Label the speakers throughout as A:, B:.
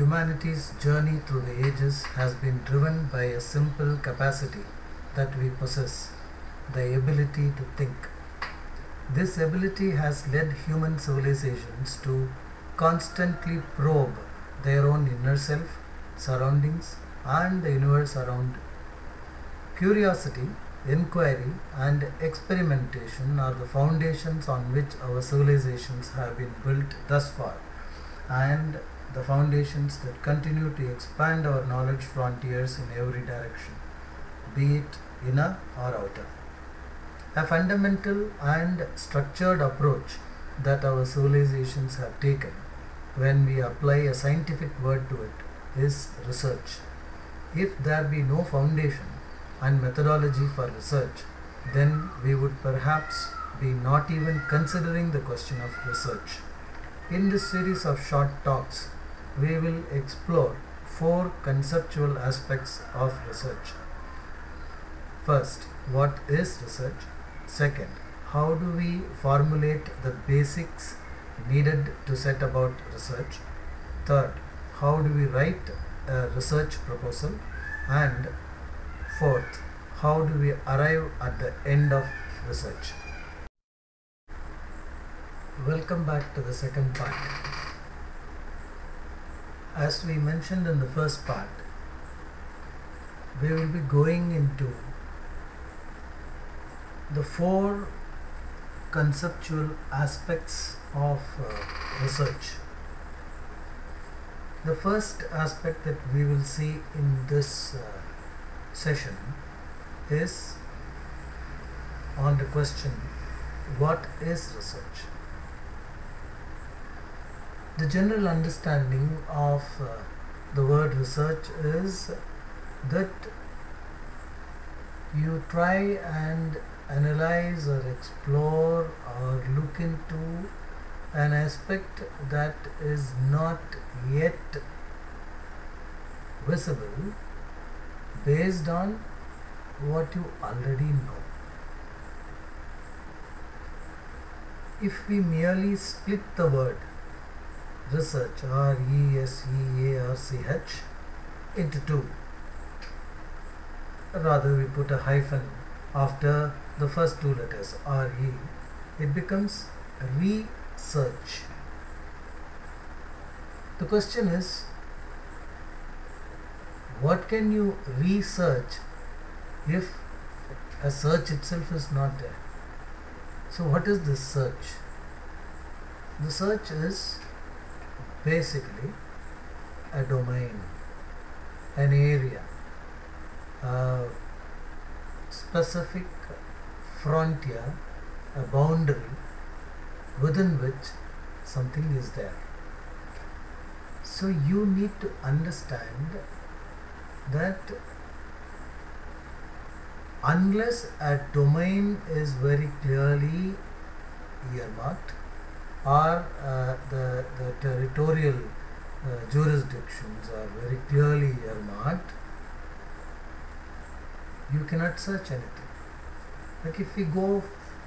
A: humanity's journey through the ages has been driven by a simple capacity that we possess the ability to think. This ability has led human civilizations to constantly probe their own inner self, surroundings, and the universe around. Curiosity, inquiry, and experimentation are the foundations on which our civilizations have been built thus far, and the foundations that continue to expand our knowledge frontiers in every direction, be it inner or outer. A fundamental and structured approach that our civilizations have taken when we apply a scientific word to it is research. If there be no foundation and methodology for research, then we would perhaps be not even considering the question of research. In this series of short talks, we will explore four conceptual aspects of research. First, what is research? Second, how do we formulate the basics needed to set about research? Third, how do we write a research proposal? And fourth, how do we arrive at the end of research? Welcome back to the second part. As we mentioned in the first part, we will be going into the four conceptual aspects of uh, research. The first aspect that we will see in this uh, session is on the question what is research? The general understanding of uh, the word research is that you try and analyze or explore or look into an aspect that is not yet visible based on what you already know. If we merely split the word research R E S E A R C H into two, rather we put a hyphen after the first two letters R E, it becomes research. The question is what can you research if a search itself is not there? So, what is this search? The search is basically a domain, an area, a specific frontier, a boundary within which something is there. So you need to understand that unless a domain is very clearly earmarked or uh, the, the territorial uh, jurisdictions are very clearly earmarked, you cannot search anything. Like if we go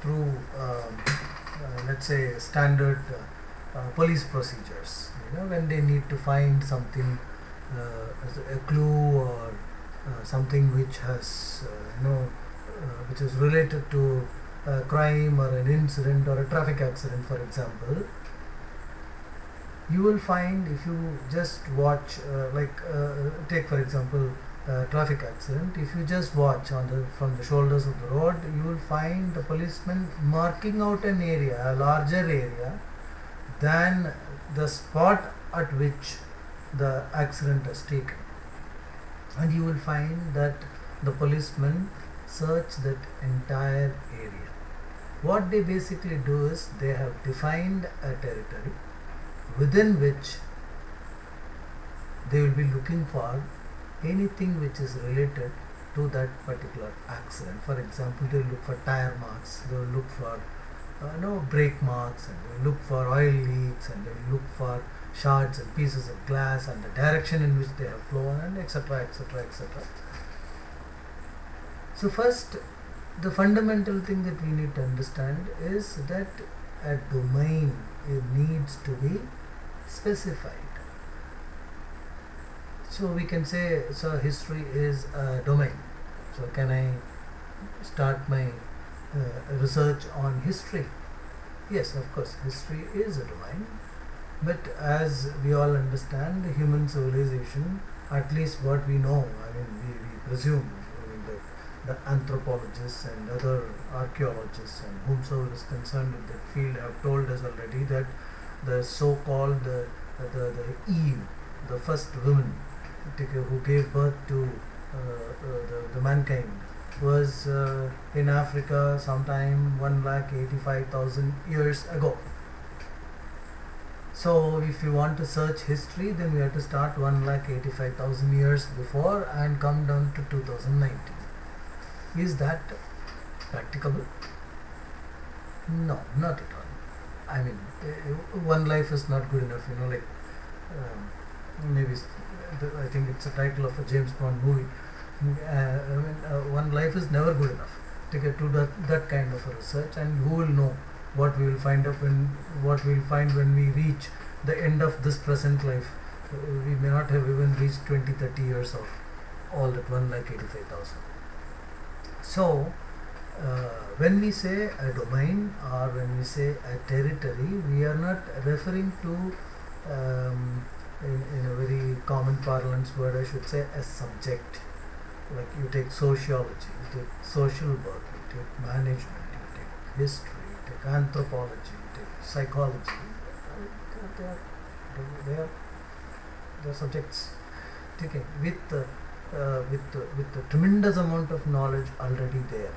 A: through, um, uh, let's say, standard uh, police procedures, you know, when they need to find something, uh, a clue or uh, something which has, you know, which is related to a crime or an incident or a traffic accident, for example, you will find if you just watch, uh, like, uh, take for example, uh, traffic accident, if you just watch on the from the shoulders of the road, you will find the policeman marking out an area, a larger area, than the spot at which the accident is taken. And you will find that the policemen search that entire area. What they basically do is they have defined a territory within which they will be looking for anything which is related to that particular accident. For example, they look for tire marks, they will look for uh, no brake marks, and they look for oil leaks, and they look for shards and pieces of glass, and the direction in which they have flown, and etc. etc. etc. So first, the fundamental thing that we need to understand is that a domain needs to be specified. So we can say so history is a domain. So can I start my uh, research on history? Yes, of course, history is a domain. But as we all understand, human civilization, at least what we know, I mean, we, we presume, the, the anthropologists and other archaeologists and whomsoever is concerned in that field have told us already that the so-called uh, the, the Eve, the first woman who gave birth to uh, uh, the, the mankind, was uh, in Africa sometime 1 lakh 85,000 years ago. So if you want to search history, then we have to start 1 lakh 85,000 years before and come down to 2019. Is that practicable? No, not at all. I mean, uh, one life is not good enough, you know, like um, maybe I think it's a title of a James Bond movie. Uh, I mean, uh, one life is never good enough to get to that, that kind of a research, and who will know what we will find up when what we will find when we reach the end of this present life. Uh, we may not have even reached 20, 30 years of all that one like 85,000. So, uh, when we say a domain or when we say a territory, we are not referring to um, in, in a very common parlance word, I should say, a subject. Like you take sociology, you take social work, you take management, you take history, you take anthropology, you take psychology. They are, they are, they are subjects taken with uh, uh, with with a tremendous amount of knowledge already there.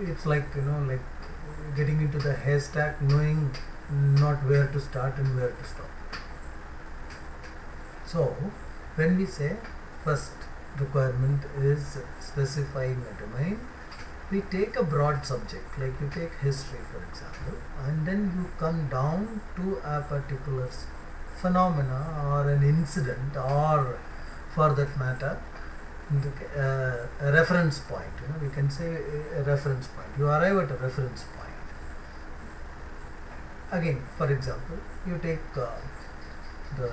A: It's like you know, like getting into the haystack, knowing not where to start and where to stop. So, when we say first requirement is specifying a domain, we take a broad subject, like you take history for example, and then you come down to a particular phenomena or an incident or for that matter the, uh, a reference point you know we can say a, reference point you arrive at a reference point again for example you take uh, the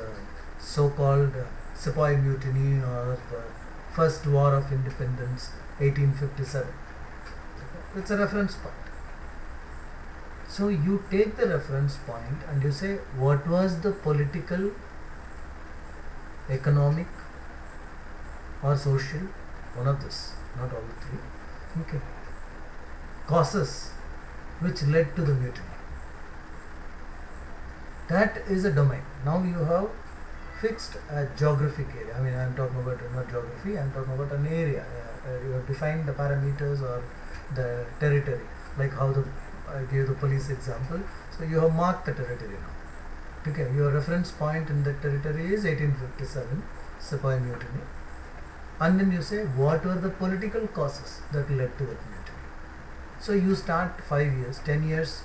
A: so-called Sepoy Mutiny or the First War of Independence 1857. It's a reference point. So you take the reference point and you say what was the political, economic or social, one of this, not all the three, okay, causes which led to the mutiny. That is a domain. Now you have fixed a geographic area. I mean, I'm talking about not geography, I'm talking about an area. Uh, uh, you have defined the parameters or the territory, like how the I gave the police example. So you have marked the territory now. Okay, your reference point in the territory is 1857, Sepoy Mutiny. And then you say, what were the political causes that led to that mutiny? So you start 5 years, 10 years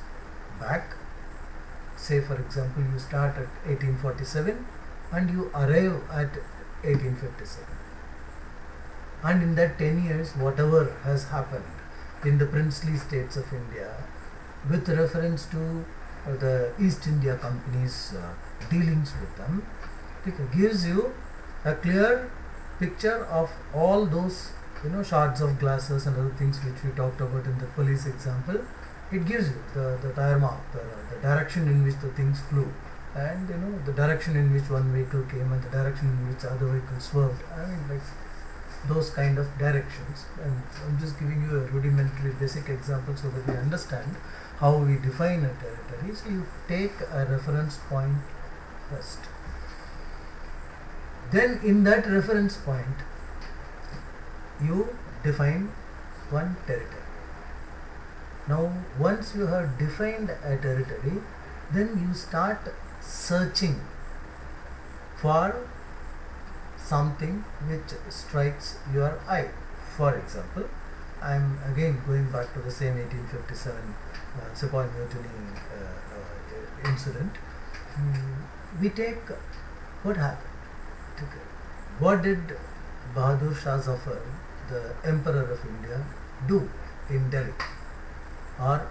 A: back. Say for example, you start at 1847 and you arrive at 1857 and in that 10 years whatever has happened in the princely states of India with reference to the East India Company's uh, dealings with them it gives you a clear picture of all those you know shards of glasses and other things which we talked about in the police example it gives you the, the tire mark, the, the direction in which the things flew and you know the direction in which one vehicle came and the direction in which other vehicles swerved. I mean like those kind of directions and I'm just giving you a rudimentary basic example so that we understand how we define a territory. So you take a reference point first. Then in that reference point you define one territory. Now once you have defined a territory then you start searching for something which strikes your eye. For example, I am again going back to the same 1857 uh, Sepoy Mutiny uh, uh, incident. Mm, we take what happened. What did Bahadur Shah Zafar, the Emperor of India, do in Delhi? Or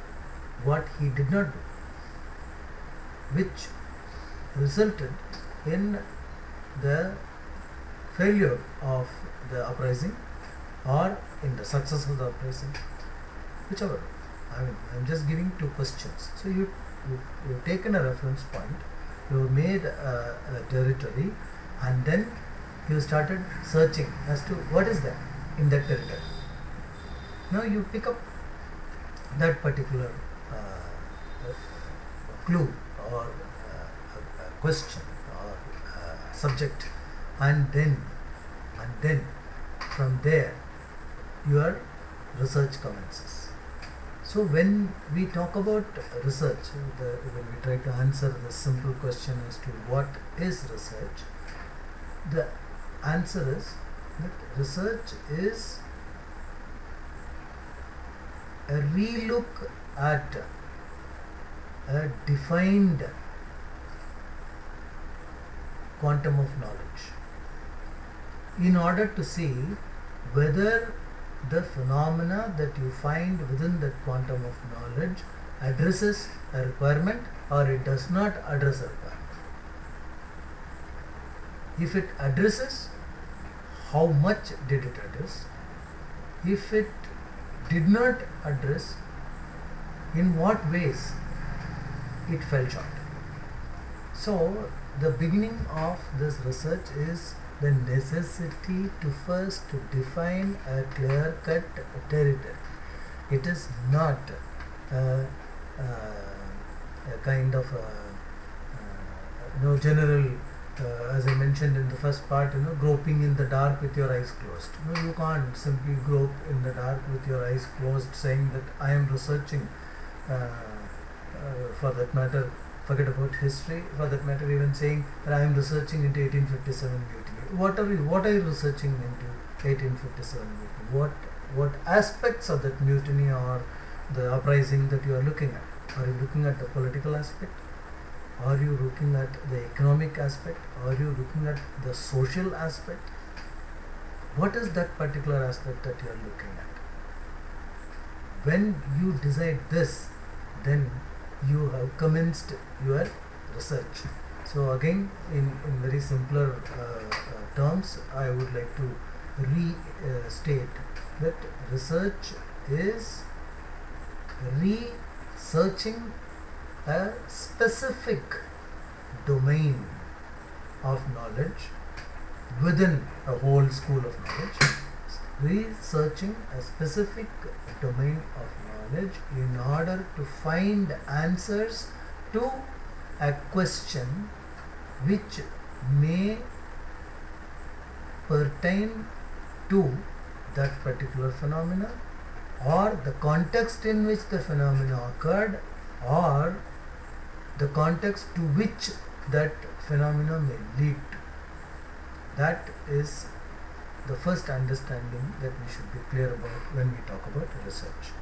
A: what he did not do? Which resulted in the failure of the uprising or in the success of the uprising, whichever. I mean, I'm just giving two questions. So you, you you've taken a reference point, you have made a, a territory, and then you started searching as to what is that in that territory. Now you pick up that particular uh, clue or uh, question or uh, subject, and then and then from there your research commences. So when we talk about research, the, when we try to answer the simple question as to what is research, the answer is that research is a relook at a defined quantum of knowledge in order to see whether the phenomena that you find within that quantum of knowledge addresses a requirement or it does not address a requirement. If it addresses, how much did it address? If it did not address, in what ways it fell short? So, the beginning of this research is the necessity to first to define a clear cut territory. It is not uh, uh, a kind of a, uh, no general, uh, as I mentioned in the first part, you know, groping in the dark with your eyes closed. No, you can't simply grope in the dark with your eyes closed, saying that I am researching. Uh, for that matter, forget about history. For that matter, even saying that I am researching into 1857 mutiny. What are you? What are you researching into 1857 mutiny? What what aspects of that mutiny or the uprising that you are looking at? Are you looking at the political aspect? Are you looking at the economic aspect? Are you looking at the social aspect? What is that particular aspect that you are looking at? When you decide this, then you have commenced your research. So again, in, in very simpler uh, uh, terms, I would like to restate that research is researching a specific domain of knowledge within a whole school of knowledge researching a specific domain of knowledge in order to find answers to a question which may pertain to that particular phenomena or the context in which the phenomena occurred or the context to which that phenomena may lead to. That is the first understanding that we should be clear about when we talk about research.